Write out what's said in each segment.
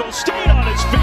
Michael stayed on his feet.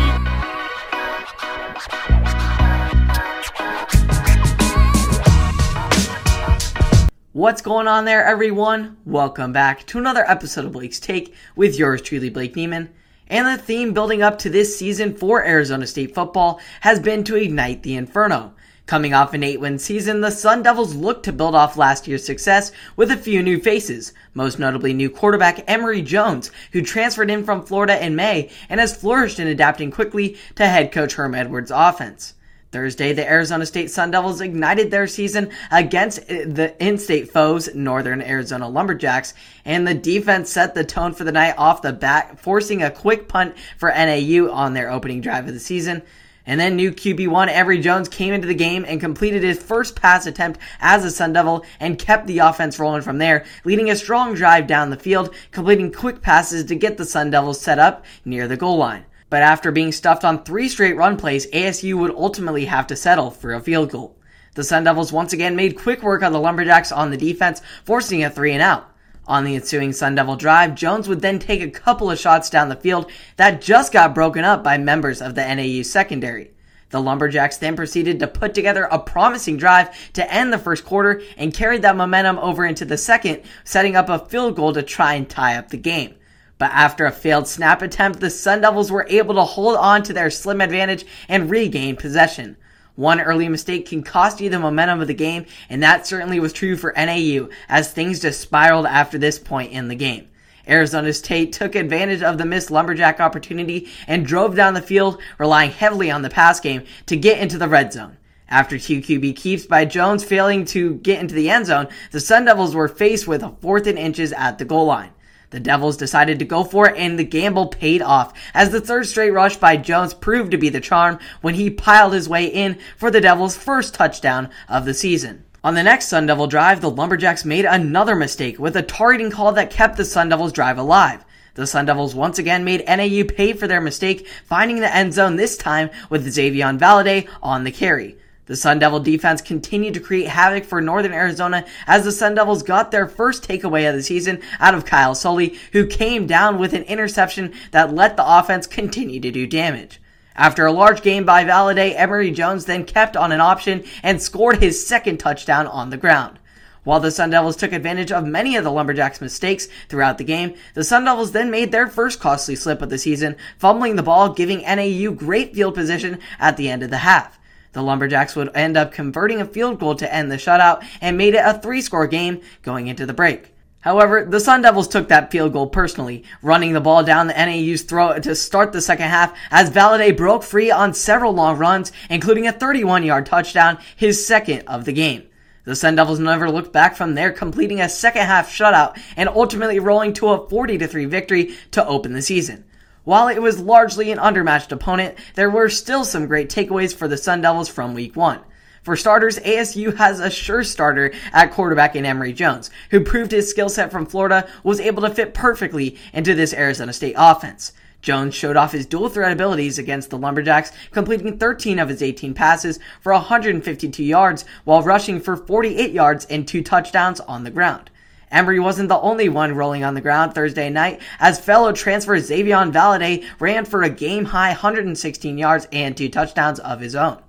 What's going on there, everyone? Welcome back to another episode of Blake's Take with yours truly, Blake Neiman. And the theme building up to this season for Arizona State football has been to ignite the inferno. Coming off an 8 win season, the Sun Devils look to build off last year's success with a few new faces, most notably new quarterback Emory Jones, who transferred in from Florida in May and has flourished in adapting quickly to head coach Herm Edwards' offense. Thursday, the Arizona State Sun Devils ignited their season against the in-state foes, Northern Arizona Lumberjacks, and the defense set the tone for the night off the bat, forcing a quick punt for NAU on their opening drive of the season. And then new QB1 Emory Jones came into the game and completed his first pass attempt as a Sun Devil and kept the offense rolling from there, leading a strong drive down the field, completing quick passes to get the Sun Devils set up near the goal line. But after being stuffed on three straight run plays, ASU would ultimately have to settle for a field goal. The Sun Devils once again made quick work of the Lumberjacks on the defense, forcing a three and out. On the ensuing Sun Devil drive, Jones would then take a couple of shots down the field that just got broken up by members of the NAU secondary. The Lumberjacks then proceeded to put together a promising drive to end the first quarter and carried that momentum over into the second, setting up a field goal to try and tie up the game. But after a failed snap attempt, the Sun Devils were able to hold on to their slim advantage and regain possession. One early mistake can cost you the momentum of the game, and that certainly was true for NAU as things just spiraled after this point in the game. Arizona State took advantage of the missed Lumberjack opportunity and drove down the field, relying heavily on the pass game to get into the red zone. After two QB keeps by Jones failing to get into the end zone, the Sun Devils were faced with a fourth and inches at the goal line. The Devils decided to go for it, and the gamble paid off as the third straight rush by Jones proved to be the charm when he piled his way in for the Devils' first touchdown of the season. On the next Sun Devil drive, the Lumberjacks made another mistake with a targeting call that kept the Sun Devils drive alive. The Sun Devils once again made NAU pay for their mistake, finding the end zone this time with Xazavian Valladay on the carry. The Sun Devil defense continued to create havoc for Northern Arizona as the Sun Devils got their first takeaway of the season out of Kyle Soelle, who came down with an interception that let the offense continue to do damage. After a large game by Valladay, Emory Jones then kept on an option and scored his second touchdown on the ground. While the Sun Devils took advantage of many of the Lumberjacks' mistakes throughout the game, the Sun Devils then made their first costly slip of the season, fumbling the ball, giving NAU great field position at the end of the half. The Lumberjacks would end up converting a field goal to end the shutout and made it a three score game going into the break. However, the Sun Devils took that field goal personally, running the ball down the NAU's throat to start the second half as Valladay broke free on several long runs, including a 31 yard touchdown, his second of the game. The Sun Devils never looked back from there, completing a second half shutout and ultimately rolling to a 40 3 victory to open the season. While it was largely an undermatched opponent, there were still some great takeaways for the Sun Devils from week one. For starters, ASU has a sure starter at quarterback in Emory Jones, who proved his skill set from Florida was able to fit perfectly into this Arizona State offense. Jones showed off his dual threat abilities against the Lumberjacks, completing 13 of his 18 passes for 152 yards while rushing for 48 yards and two touchdowns on the ground. Emory wasn't the only one rolling on the ground Thursday night, as fellow transfer Xazavian Valladay ran for a game high 116 yards and two touchdowns of his own.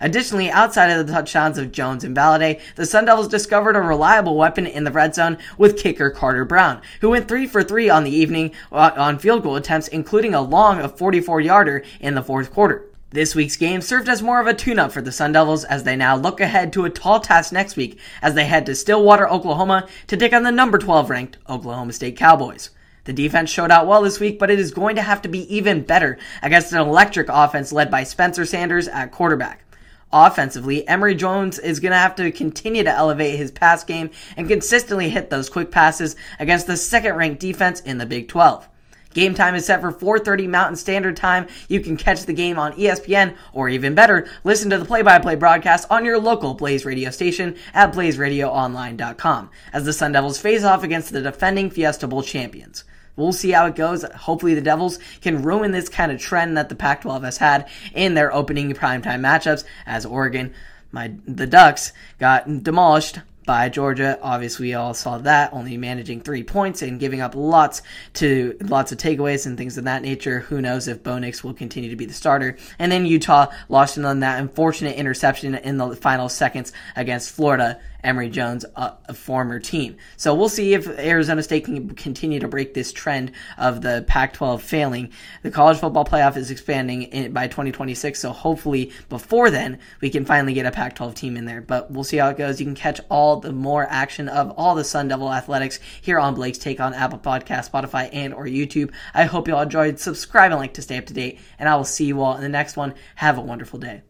Additionally, outside of the touchdowns of Jones and Valladay, the Sun Devils discovered a reliable weapon in the red zone with kicker Carter Brown, who went 3 for 3 on the evening uh, on field goal attempts, including a long of 44 yarder in the fourth quarter. This week's game served as more of a tune-up for the Sun Devils as they now look ahead to a tall task next week as they head to Stillwater, Oklahoma to take on the number 12 ranked Oklahoma State Cowboys. The defense showed out well this week, but it is going to have to be even better against an electric offense led by Spencer Sanders at quarterback. Offensively, Emory Jones is going to have to continue to elevate his pass game and consistently hit those quick passes against the second ranked defense in the Big 12. Game time is set for 4:30 Mountain Standard Time. You can catch the game on ESPN or even better, listen to the play-by-play broadcast on your local Blaze radio station at blazeradioonline.com as the Sun Devils face off against the defending Fiesta Bowl champions. We'll see how it goes. Hopefully the Devils can ruin this kind of trend that the Pac-12 has had in their opening primetime matchups as Oregon, my the Ducks got demolished by Georgia. Obviously, we all saw that only managing three points and giving up lots to lots of takeaways and things of that nature. Who knows if Bo Nix will continue to be the starter? And then Utah lost on that unfortunate interception in the final seconds against Florida. Emory Jones, a, a, former team. So we'll see if Arizona State can continue to break this trend of the Pac 12 failing. The college football playoff is expanding in, by 2026, so hopefully before then we can finally get a Pac 12 team in there. But we'll see how it goes. You can catch all the more action of all the Sun Devil athletics here on Blake's Take on Apple Podcast, Spotify, and or YouTube. I hope you all enjoyed. Subscribe and like to stay up to date, and I will see you all in the next one. Have a wonderful day.